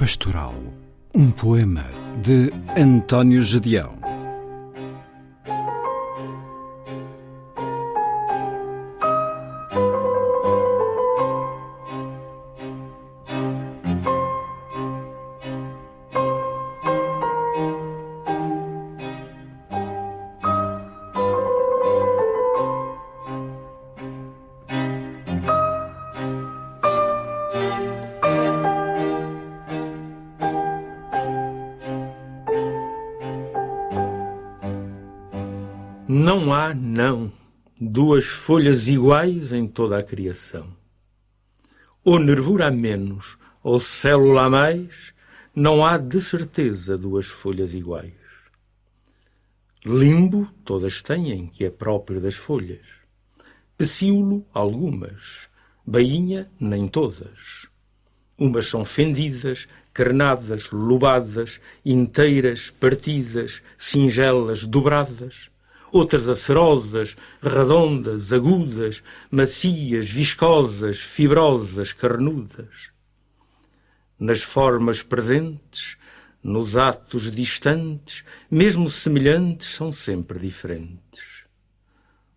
Pastoral, um poema de António Gedeão. Não há, não, duas folhas iguais em toda a criação. Ou nervura a menos, ou célula a mais, não há de certeza duas folhas iguais. Limbo todas têm, que é próprio das folhas. Pecíolo, algumas. Bainha, nem todas. Umas são fendidas, carnadas, lobadas, inteiras, partidas, singelas, dobradas outras acerosas, redondas, agudas, macias, viscosas, fibrosas, carnudas. Nas formas presentes, nos atos distantes, mesmo semelhantes, são sempre diferentes.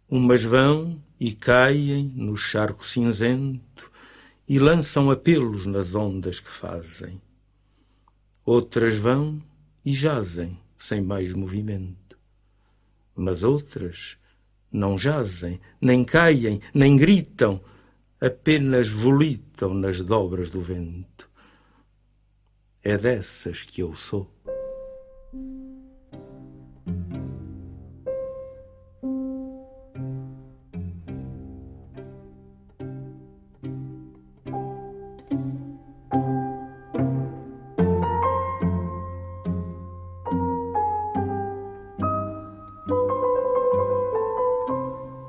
Umas vão e caem no charco cinzento e lançam apelos nas ondas que fazem. Outras vão e jazem sem mais movimento mas outras não jazem, nem caem, nem gritam, apenas volitam nas dobras do vento. É dessas que eu sou.